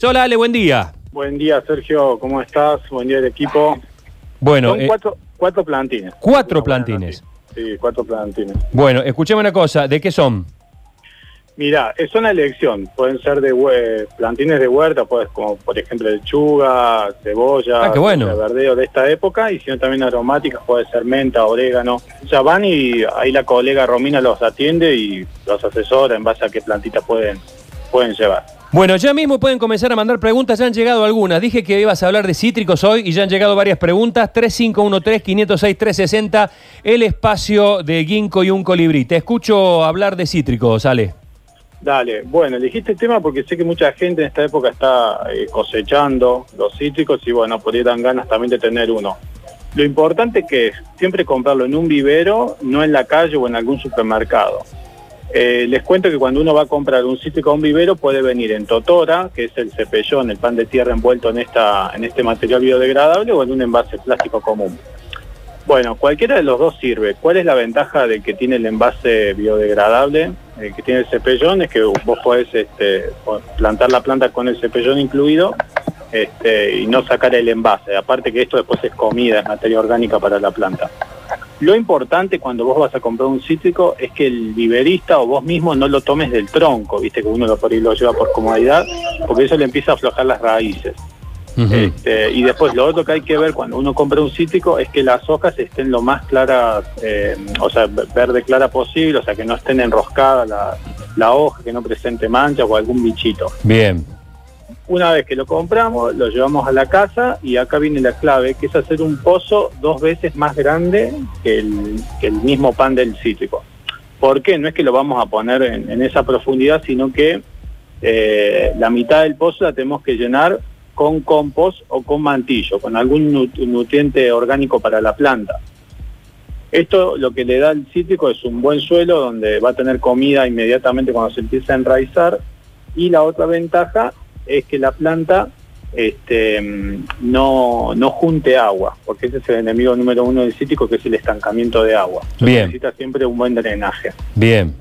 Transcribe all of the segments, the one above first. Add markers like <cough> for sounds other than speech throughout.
Hola, Ale, buen día. Buen día, Sergio, ¿cómo estás? Buen día, el equipo. Bueno, Son eh, cuatro, cuatro plantines. cuatro plantines. Sí, cuatro plantines. bueno, escuchame una cosa, ¿de qué son? Mira, es una elección. Pueden ser de plantines de huerta, pues como por ejemplo lechuga, cebolla, Ah, bueno. de verdeo de esta época, y si no también aromáticas, puede ser menta, orégano. Sea, van y ahí la colega Romina los atiende y los asesora en base a qué plantita pueden, pueden llevar. Bueno, ya mismo pueden comenzar a mandar preguntas, ya han llegado algunas. Dije que ibas a hablar de cítricos hoy y ya han llegado varias preguntas. 3513-506-360, el espacio de Ginkgo y un colibrí. Te escucho hablar de cítricos, Ale. Dale, bueno, elegiste el tema porque sé que mucha gente en esta época está eh, cosechando los cítricos y bueno, por ahí dan ganas también de tener uno. Lo importante que es siempre comprarlo en un vivero, no en la calle o en algún supermercado. Eh, les cuento que cuando uno va a comprar un cítrico a un vivero puede venir en totora, que es el cepellón, el pan de tierra envuelto en, esta, en este material biodegradable o en un envase plástico común. Bueno, cualquiera de los dos sirve. ¿Cuál es la ventaja de que tiene el envase biodegradable, eh, que tiene el cepellón? Es que vos podés este, plantar la planta con el cepellón incluido este, y no sacar el envase. Aparte que esto después es comida, es materia orgánica para la planta. Lo importante cuando vos vas a comprar un cítrico es que el viverista o vos mismo no lo tomes del tronco, viste que uno lo, por ahí lo lleva por comodidad, porque eso le empieza a aflojar las raíces. Este, y después lo otro que hay que ver cuando uno compra un cítrico es que las hojas estén lo más claras, eh, o sea, verde clara posible, o sea, que no estén enroscadas la, la hoja, que no presente manchas o algún bichito. Bien. Una vez que lo compramos, lo llevamos a la casa y acá viene la clave, que es hacer un pozo dos veces más grande que el, mismo pan del cítrico. ¿Por qué? No es que lo vamos a poner en, esa profundidad, sino que eh, la mitad del pozo la tenemos que llenar con compost o con mantillo, con algún nut- nutriente orgánico para la planta. Esto lo que le da al cítrico es un buen suelo donde va a tener comida inmediatamente cuando se empieza a enraizar y la otra ventaja es que la planta este, no, no junte agua, porque ese es el enemigo número uno del cítrico, que es el estancamiento de agua. Bien. Necesita siempre un buen drenaje. Bien.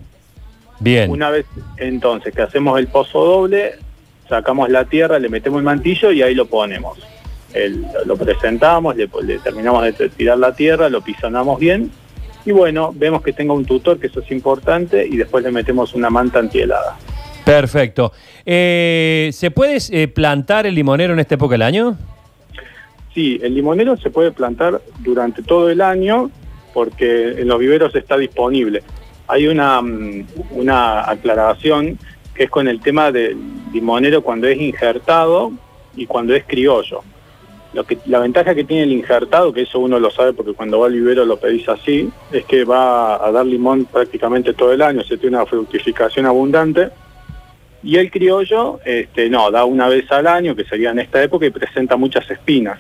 Bien. Una vez entonces que hacemos el pozo doble, sacamos la tierra, le metemos el mantillo y ahí lo ponemos. El- lo presentamos, le, le terminamos de tirar la tierra, lo pisonamos bien y bueno, vemos que tenga un tutor, que eso es importante, y después le metemos una manta antihelada. Perfecto. Eh, ¿Se puede eh, plantar el limonero en esta época del año? Sí, el limonero se puede plantar durante todo el año porque en los viveros está disponible. Hay una, mm, una aclaración que es con el tema del limonero cuando es injertado y cuando es criollo. Lo que, la ventaja que tiene el injertado, que eso uno lo sabe porque cuando va al vivero lo pedís así, es que va a dar limón prácticamente todo el año, se tiene una fructificación abundante. Y el criollo, este, no, da una vez al año, que sería en esta época, y presenta muchas espinas.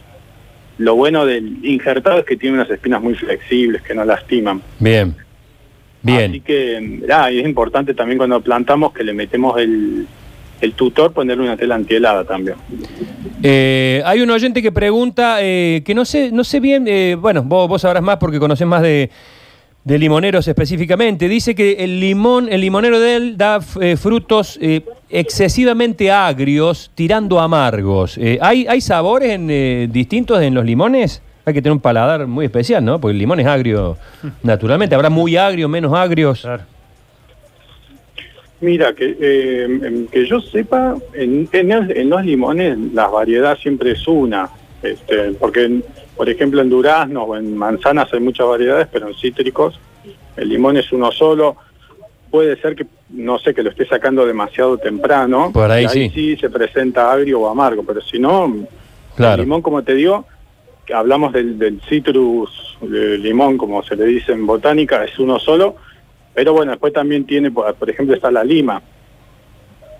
Lo bueno del injertado es que tiene unas espinas muy flexibles, que no lastiman. Bien. Bien. Así que ah, y es importante también cuando plantamos que le metemos el, el tutor, ponerle una tela antihelada también. Eh, hay un oyente que pregunta, eh, que no sé, no sé bien, eh, bueno, vos, vos sabrás más porque conocés más de, de limoneros específicamente. Dice que el limón, el limonero de él da eh, frutos eh, excesivamente agrios, tirando amargos. Eh, ¿hay, ¿Hay sabores en, eh, distintos en los limones? Hay que tener un paladar muy especial, ¿no? Porque el limón es agrio <laughs> naturalmente. Habrá muy agrio, menos agrios. Mira, que, eh, em, que yo sepa, en, en el- en los limones la variedad siempre es una, este, porque en- por ejemplo en duraznos o en manzanas hay muchas variedades, pero en cítricos el limón es uno solo. Puede ser que, no sé, que lo esté sacando demasiado temprano, Por ahí sí. se presenta agrio o amargo, pero si no, Claro. el limón, como te digo, hablamos del, del citrus limón, como se le dice en botánica, es uno solo, pero bueno, después también tiene, por, por ejemplo, está la lima,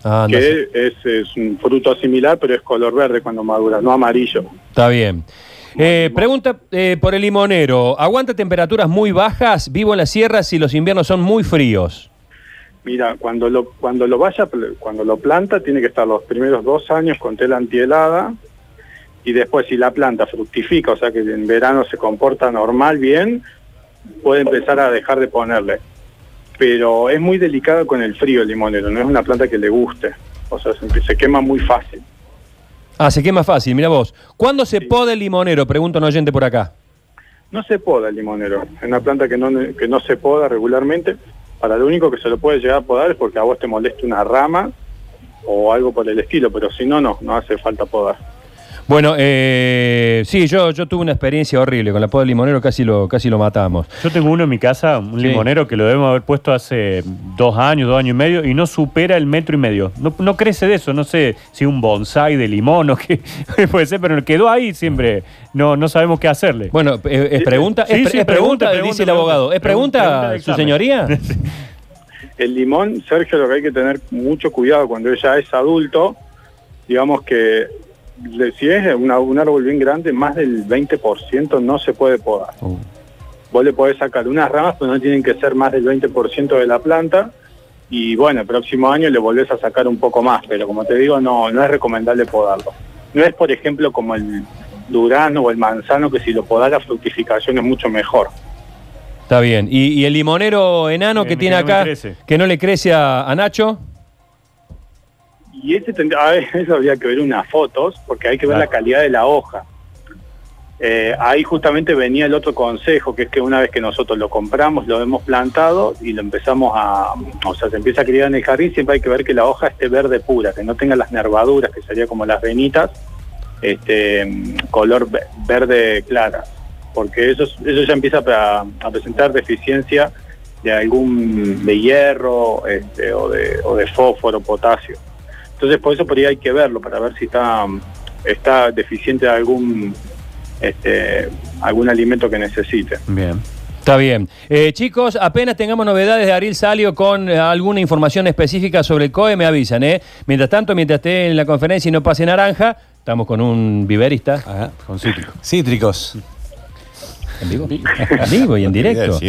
Ah, no sé. que es, es un fruto similar, pero es color verde cuando madura, no amarillo. Está bien. Eh, pregunta eh, por el limonero. ¿Aguanta temperaturas muy bajas? Vivo en las sierras y los inviernos son muy fríos. Mira, cuando lo, cuando lo vaya, cuando lo planta, tiene que estar los primeros dos años con tela antihelada y después si la planta fructifica, o sea que en verano se comporta normal, bien, puede empezar a dejar de ponerle. Pero es muy delicado con el frío el limonero, no es una planta que le guste, o sea, se, se quema muy fácil. Ah, se quema fácil, mira vos. ¿Cuándo se Sí. poda el limonero? Pregunta un oyente por acá. No se poda el limonero. Es una planta que no, que no se poda regularmente. Para lo único que se lo puede llegar a podar es porque a vos te moleste una rama o algo por el estilo, pero si no, no, no hace falta podar. Bueno, eh, sí, yo, yo tuve una experiencia horrible con la poda del limonero, casi lo, casi lo matamos. Yo tengo uno en mi casa, un Sí. limonero que lo debemos haber puesto hace dos años, dos años y medio, y no supera el metro y medio. No, no crece de eso, no sé si un bonsai de limón o qué <laughs> puede ser, pero quedó ahí siempre. No, no sabemos qué hacerle. Bueno, eh, es pregunta, Sí, es, pre- sí, es pregunta, pregunta, pregunta, dice el pregunta. abogado. ¿Es pregunta, Pregunta de su examen. señoría? <laughs> El limón, Sergio, lo que hay que tener mucho cuidado cuando ya es adulto, digamos que si es una- un árbol bien grande, más del 20% no se puede podar. Uh. Vos le podés sacar unas ramas, pero no tienen que ser más del 20% de la planta. Y bueno, el próximo año le volvés a sacar un poco más, pero como te digo, no, no es recomendable podarlo. No es, por ejemplo, como el durazno o el manzano, que si lo podás la fructificación es mucho mejor. Está bien. ¿Y, y el limonero enano Que que tiene acá, crece. que no le crece a, a Nacho? Y ese tendría, <laughs> a eso habría que ver unas fotos, porque hay que ver Claro. la calidad de la hoja. Eh, ahí justamente venía el otro consejo, que es que una vez que nosotros lo compramos, lo hemos plantado y lo empezamos a, o sea, se empieza a criar en el jardín, siempre hay que ver que la hoja esté verde pura, que no tenga las nervaduras, que sería como las venitas, este color ve- verde clara, porque eso, es- eso ya empieza a, a presentar deficiencia de algún de hierro este, o, de, o de fósforo, potasio. Entonces por eso por ahí hay que verlo para ver si está, está deficiente de algún este, algún alimento que necesite. Bien. Está bien. Eh, chicos, apenas tengamos novedades de Ariel Salio con eh, alguna información específica sobre el COE, me avisan, ¿eh? Mientras tanto, mientras esté en la conferencia y no pase naranja, estamos con un viverista. Ajá. Con cítrico. Cítricos. ¿En vivo? <laughs> En vivo y en directo.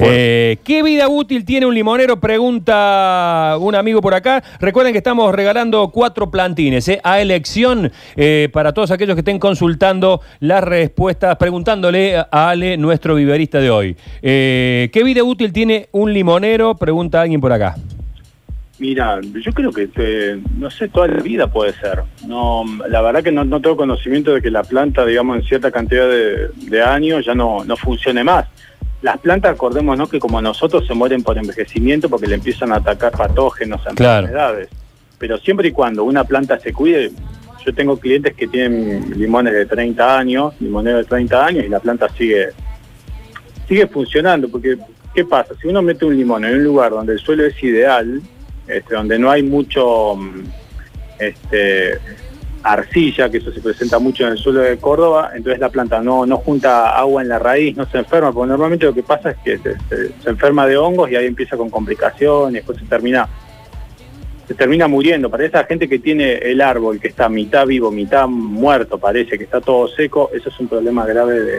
Eh, ¿Qué vida útil tiene un limonero? Pregunta un amigo por acá. Recuerden que estamos regalando cuatro plantines ¿eh? a elección eh, para todos aquellos que estén consultando las respuestas, preguntándole a Ale, nuestro viverista de hoy. ¿Qué vida útil tiene un limonero? Pregunta alguien por acá. Mira, yo creo que, no sé, toda la vida puede ser. No, la verdad que no, no tengo conocimiento de que la planta, digamos, en cierta cantidad de, de años ya no, no funcione más. Las plantas, acordémonos que como nosotros se mueren por envejecimiento porque le empiezan a atacar patógenos, Claro. enfermedades. Pero siempre y cuando una planta se cuide, yo tengo clientes que tienen limones de 30 años, limoneros de 30 años y la planta sigue sigue funcionando, porque ¿qué pasa? Si uno mete un limón en un lugar donde el suelo es ideal, este, donde no hay mucho mm, este, arcilla, que eso se presenta mucho en el suelo de Córdoba, entonces la planta no, no junta agua en la raíz, no se enferma, porque normalmente lo que pasa es que se, se- se enferma de hongos y ahí empieza con complicaciones, después se termina se termina muriendo. Para esa gente que tiene el árbol que está mitad vivo, mitad muerto, parece que está todo seco, eso es un problema grave de,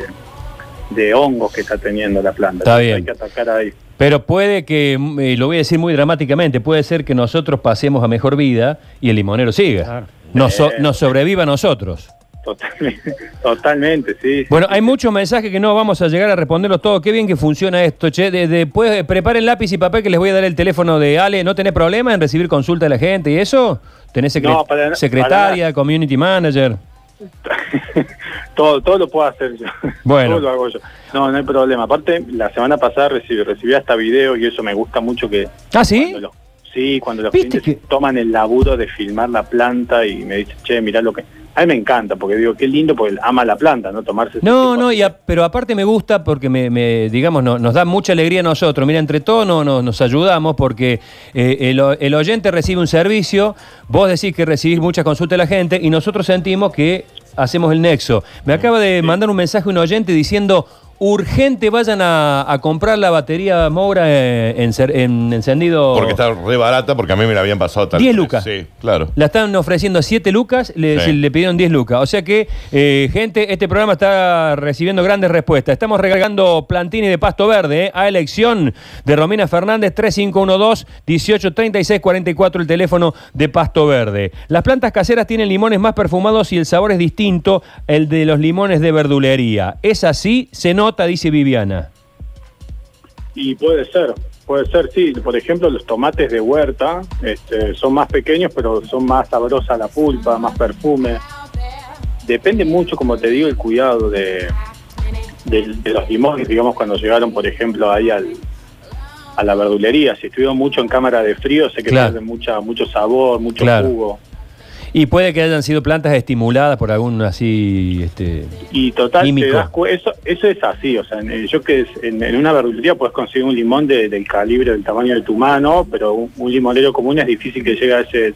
de hongos que está teniendo la planta. Está bien. Hay que atacar ahí. Pero puede que, mm, eh, lo voy a decir muy dramáticamente, puede ser que nosotros pasemos a mejor vida y el limonero siga. Claro. Nos, so- Eh. nos sobreviva a nosotros. Totalmente, <laughs> totalmente sí. Bueno, hay muchos mensajes que no vamos a llegar a responderlos todos. Qué bien que funciona esto, che. De- después eh, preparen lápiz y papel que les voy a dar el teléfono de Ale. ¿No tenés problema en recibir consulta de la gente y eso? ¿Tenés secre- No, para na- secretaria, para community manager? <laughs> todo, todo lo puedo hacer yo. Bueno. Todo lo hago yo. No, no hay problema. Aparte, la semana pasada recibí, recibí hasta videos y eso me gusta mucho que... ¿Ah, sí? Cuando los, sí, cuando los ¿Viste clientes que- toman el laburo de filmar la planta y me dicen, che, mirá lo que... A mí me encanta, porque digo, qué lindo, porque él ama la planta, ¿no? Tomarse... No, no, y a- pero aparte me gusta porque me, me- digamos, no- nos da mucha alegría a nosotros. Mira, entre todos no- no- nos ayudamos porque eh, el oyente recibe un servicio, vos decís que recibís muchas consultas de la gente y nosotros sentimos que hacemos el nexo. Me acaba de mandar un mensaje un oyente diciendo, urgente vayan a, a comprar la batería Moura eh, en, encendido... Porque está re barata, porque a mí me la habían pasado tal 10 lucas. Sí, claro. La están ofreciendo a 7 lucas, le, Sí. se- le pidieron 10 lucas. O sea que, eh, gente, este programa está recibiendo grandes respuestas. Estamos regalando plantini de pasto verde eh, a elección de Romina Fernández, 3512-1836-44, el teléfono de pasto verde. Las plantas caseras tienen limones más perfumados y el sabor es distinto el de los limones de verdulería. Es así, se nota, dice Viviana. Y puede ser, puede ser, sí. Por ejemplo, los tomates de huerta este, son más pequeños, pero son más sabrosas la pulpa, más perfume. depende mucho, como te digo, el cuidado de, de, de los limones, digamos, cuando llegaron, por ejemplo, ahí al, a la verdulería. Si estuvieron mucho en cámara de frío, sé que Claro. pierden mucha, mucho sabor, mucho Claro. jugo. Y puede que hayan sido plantas estimuladas por algún así, este, Y total, te das eso, eso es así, o sea, en- yo que es- en, en una verdulería puedes conseguir un limón de- del calibre, del tamaño de tu mano, pero un, un limonero común es difícil que llegue a ese,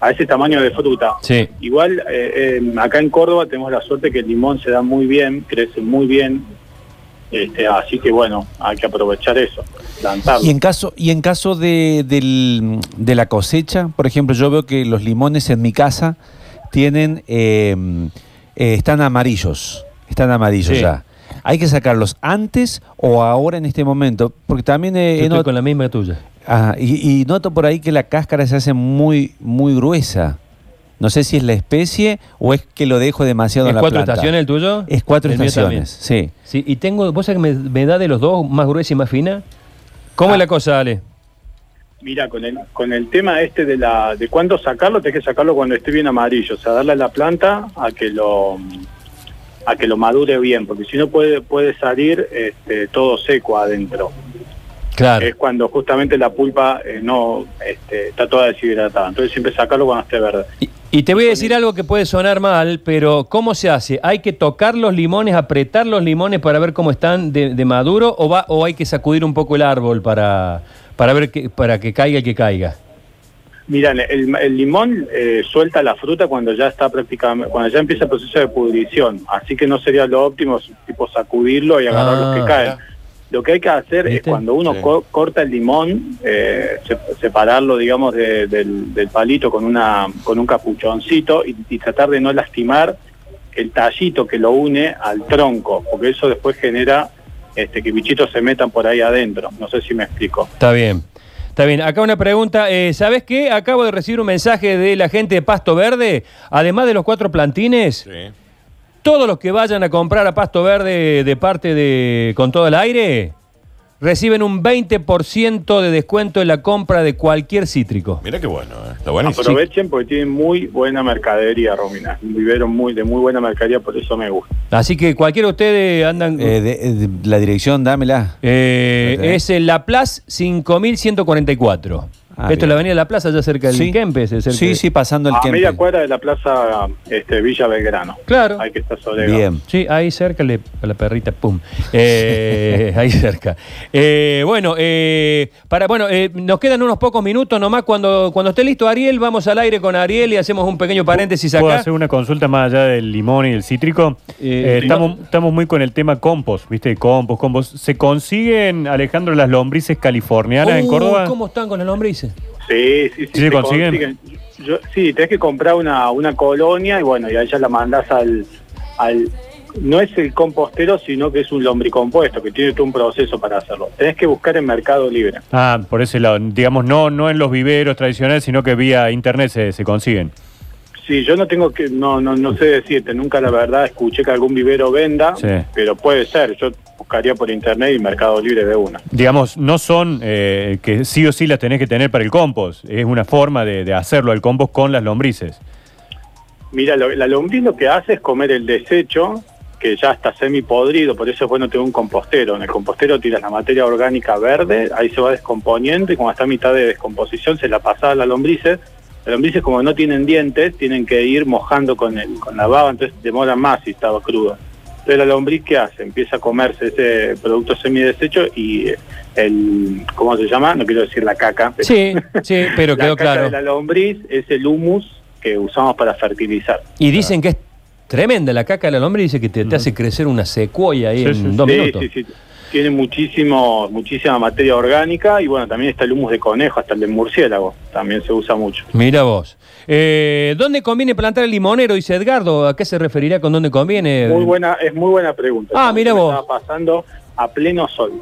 a ese tamaño de fruta. sí. Igual, eh, eh, acá en Córdoba tenemos la suerte que el limón se da muy bien, crece muy bien, este, así que bueno, hay que aprovechar eso, plantarlo. Y en caso, y en caso de, del- de la cosecha, por ejemplo, yo veo que los limones en mi casa tienen, eh, eh, están amarillos, están amarillos Sí. ya. ¿Hay que sacarlos antes o ahora en este momento? Porque también eh, Yo he estoy not- con la misma tuya. Ah, y, y noto por ahí que la cáscara se hace muy, muy gruesa. No sé si es la especie o es que lo dejo demasiado ¿Es en la cuatro planta. estaciones el tuyo? Es cuatro El estaciones, sí. Sí, y tengo, ¿vos sabés que me, me da de los dos más gruesa y más fina? ¿Cómo Ah. es la cosa, Ale? Mira, con el, con el tema este de la de cuándo sacarlo, tenés que sacarlo cuando esté bien amarillo, o sea, darle a la planta a que lo a que lo madure bien, porque si no puede puede salir este, todo seco adentro. Claro. Es cuando justamente la pulpa eh, no este, está toda deshidratada. Entonces siempre sacarlo cuando esté verde. Y, y te voy a decir algo que puede sonar mal, pero ¿cómo se hace? ¿Hay que tocar los limones, apretar los limones para ver cómo están de, de maduro o, va, o hay que sacudir un poco el árbol para, para ver que, para que caiga el que caiga? Mira, el, el limón eh, suelta la fruta cuando ya está prácticamente, cuando ya empieza el proceso de pudrición, así que no sería lo óptimo tipo sacudirlo y agarrar Ah, los que caen. Lo que hay que hacer es cuando uno Sí. co- corta el limón, eh, se- separarlo, digamos, de- del, del palito con una con un capuchoncito y, y tratar de no lastimar el tallito que lo une al tronco, porque eso después genera este, que bichitos se metan por ahí adentro. No sé si me explico. Está bien. Está bien. Acá una pregunta. eh, ¿Sabes qué? Acabo de recibir un mensaje de la gente de Pasto Verde. Además de los cuatro plantines, Sí. Todos los que vayan a comprar a Pasto Verde de parte de Con Todo el Aire reciben un 20% de descuento en la compra de cualquier cítrico. Mira qué bueno, ¿eh? está buenísimo. Aprovechen porque tienen muy buena mercadería, Romina. Un vivero muy, de muy buena mercadería, por eso me gusta. Así que cualquiera de ustedes andan... Eh, de- de- la dirección, dámela. Eh, ¿eh? es el La Plaza 5144. Ah, Esto es la avenida La Plaza, allá cerca del Sí. Kempes. cerca Sí, de- sí, pasando el A Kempe. media cuadra de la plaza este, Villa Belgrano. Claro. Hay que estar sobre Bien. Sí, ahí cerca le, a la perrita, pum. Eh, <laughs> ahí cerca. Eh, bueno, eh, para, bueno, eh, nos quedan unos pocos minutos nomás. Cuando, cuando esté listo Ariel, vamos al aire con Ariel y hacemos un pequeño paréntesis ¿Puedo acá. hacer una consulta más allá del limón y del cítrico? Eh, Eh, estamos, estamos muy con el tema compost, ¿viste? Compost, compost. ¿Se consiguen, Alejandro, las lombrices californianas en Uh, Córdoba? ¿Cómo están con el lombrices? Sí, sí, sí. ¿Sí se consiguen? Yo, sí, tenés que comprar una, una colonia y bueno, y ahí ya la mandás al, al... No es el compostero, sino que es un lombricompuesto, que tiene todo un proceso para hacerlo. Tenés que buscar en Mercado Libre. Ah, por ese lado. Digamos, no, no en los viveros tradicionales, sino que vía internet se, se consiguen. Sí, yo no tengo que, no, no, no sé decirte, nunca la verdad escuché que algún vivero venda, Sí. pero puede ser. Yo buscaría por internet y Mercado Libre de una. Digamos, no son eh, que sí o sí las tenés que tener para el compost. Es una forma de, de hacerlo el compost con las lombrices. Mira, lo- la lombriz lo que hace es comer el desecho que ya está semi podrido, por eso es bueno tener un compostero. En el compostero tiras la materia orgánica verde, ahí se va descomponiendo y cuando está a mitad de descomposición se la pasa a las lombrices. Las lombrices como no tienen dientes, tienen que ir mojando con, el, con la baba, entonces demora más si estaba crudo. Entonces la lombriz, ¿qué hace? Empieza a comerse ese producto semidesecho y el, ¿cómo se llama? No quiero decir la caca. pero- Sí, sí, pero <laughs> la quedó caca claro. de la lombriz es el humus que usamos para fertilizar. Y dicen que es tremenda la caca de la lombriz, dice que te, te hace crecer una secuoya ahí Sí, en sí, dos sí, minutos. sí, sí. Tiene muchísimo, muchísima materia orgánica y bueno, también está el humus de conejo, hasta el de murciélago, también se usa mucho. Mira vos. Eh, ¿Dónde conviene plantar el limonero? Dice Edgardo. ¿A qué se referirá con dónde conviene? Muy buena, es muy buena pregunta. Ah, mira vos. Estaba pasando a pleno sol.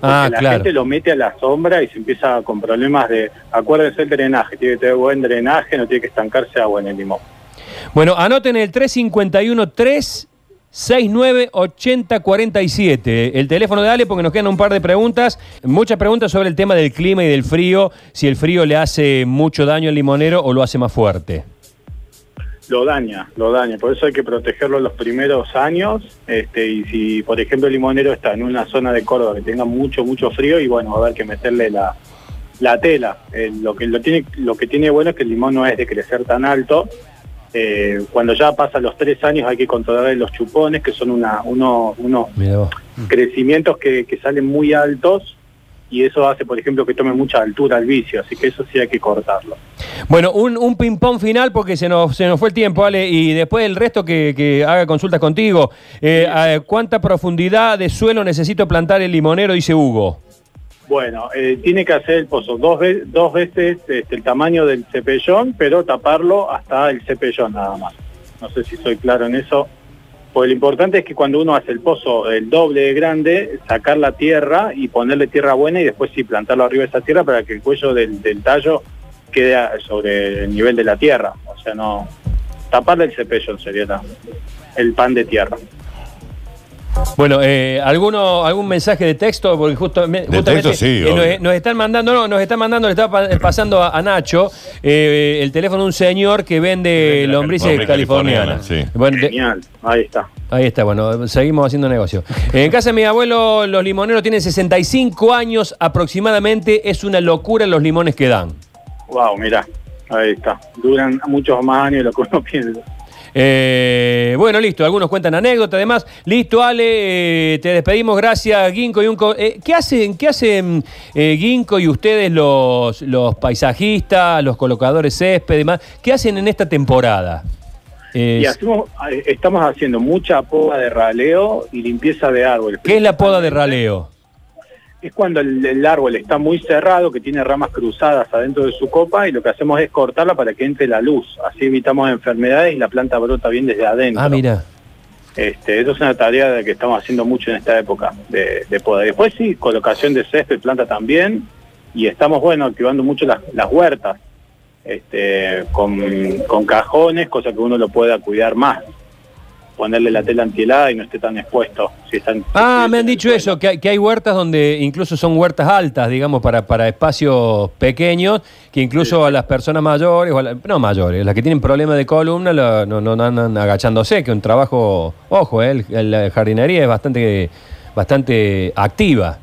Porque Ah, la claro. gente lo mete a la sombra y se empieza con problemas de, acuérdense el drenaje, tiene que tener buen drenaje, no tiene que estancarse agua en el limón. Bueno, anoten el 351 369 8047 el teléfono de Ale porque nos quedan un par de preguntas, muchas preguntas sobre el tema del clima y del frío, si el frío le hace mucho daño al limonero o lo hace más fuerte. lo daña, lo daña. Por eso hay que protegerlo los primeros años. Este, y si, por ejemplo, el limonero está en una zona de Córdoba que tenga mucho, mucho frío, y bueno, va a haber que meterle la, la tela. Eh, lo, que, lo, tiene, lo que tiene bueno es que el limón no es de crecer tan alto. Eh, cuando ya pasa los tres años hay que controlar los chupones, que son una, uno, unos crecimientos que, que salen muy altos y eso hace, por ejemplo, que tome mucha altura el vicio, así que eso sí hay que cortarlo. Bueno, un, un ping-pong final porque se nos, se nos fue el tiempo, Ale, y después el resto que, que haga consultas contigo. Eh, ¿Cuánta profundidad de suelo necesito plantar el limonero? Dice Hugo. Bueno, eh, tiene que hacer el pozo dos, ve- dos veces este, el tamaño del cepellón, pero taparlo hasta el cepellón nada más. No sé si soy claro en eso. Pues lo importante es que cuando uno hace el pozo el doble de grande, sacar la tierra y ponerle tierra buena y después sí plantarlo arriba de esa tierra para que el cuello del, tallo quede sobre el nivel de la tierra. O sea, no taparle el cepellón sería el pan de tierra. Bueno, eh, ¿alguno, ¿algún mensaje de texto? Porque justo, me- justamente texto sí, eh, nos, están mandando, no, nos están mandando, le está pa- pasando a, a Nacho eh, el teléfono de un señor que vende lombrices lombriz californianas. californiana, sí. Bueno, de- Genial, ahí está. Ahí está, bueno, seguimos haciendo negocio. En casa de mi abuelo, los limoneros tienen 65 años aproximadamente. Es una locura los limones que dan. Wow, mira, ahí está. Duran muchos más años de lo que uno piensa. Eh, bueno, listo, algunos cuentan anécdotas, además. Listo, Ale, eh, te despedimos. Gracias, Ginkgo y Unco. Eh, ¿Qué hacen, qué hacen Ginkgo y ustedes, los, los paisajistas, los colocadores césped y demás? ¿Qué hacen en esta temporada? Y hacemos, estamos haciendo mucha poda de raleo y limpieza de árboles. ¿Qué es la poda de raleo? Es cuando el, el árbol está muy cerrado, que tiene ramas cruzadas adentro de su copa y lo que hacemos es cortarla para que entre la luz. Así evitamos enfermedades y la planta brota bien desde adentro. Ah, mira. Este, eso es una tarea de que estamos haciendo mucho en esta época de, de poda. Y Después sí, colocación de césped, planta también, y estamos, bueno, activando mucho las, las huertas, este, con, con cajones, cosa que uno lo pueda cuidar más. Ponerle la tela antihelada y no esté tan expuesto. Si están, Ah, si me han dicho eso, que hay, que hay huertas donde incluso son huertas altas, digamos, para, para espacios pequeños, que incluso a las personas mayores, o a la- no mayores, las que tienen problemas de columna, la- no, no andan agachándose, que un trabajo, ojo, eh, el- la jardinería es bastante, bastante activa.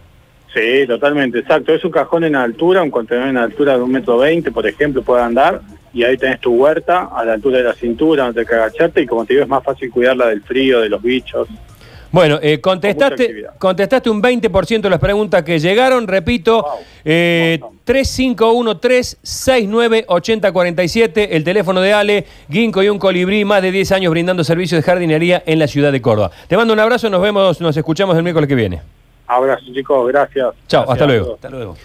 Sí, totalmente, exacto. Es un cajón en altura, un contenedor en altura de un metro veinte, por ejemplo, puede andar, y ahí tenés tu huerta a la altura de la cintura, no te que agacharte, y como te digo, es más fácil cuidarla del frío, de los bichos. Bueno, eh, contestaste, contestaste un 20% de las preguntas que llegaron. Repito, Wow, eh, un montón. 351-369-8047, el teléfono de Ale, Ginkgo y un colibrí, más de 10 años brindando servicios de jardinería en la ciudad de Córdoba. Te mando un abrazo, nos vemos, nos escuchamos el miércoles que viene. Abrazo, chicos, gracias. Chao, Gracias hasta luego. Hasta luego.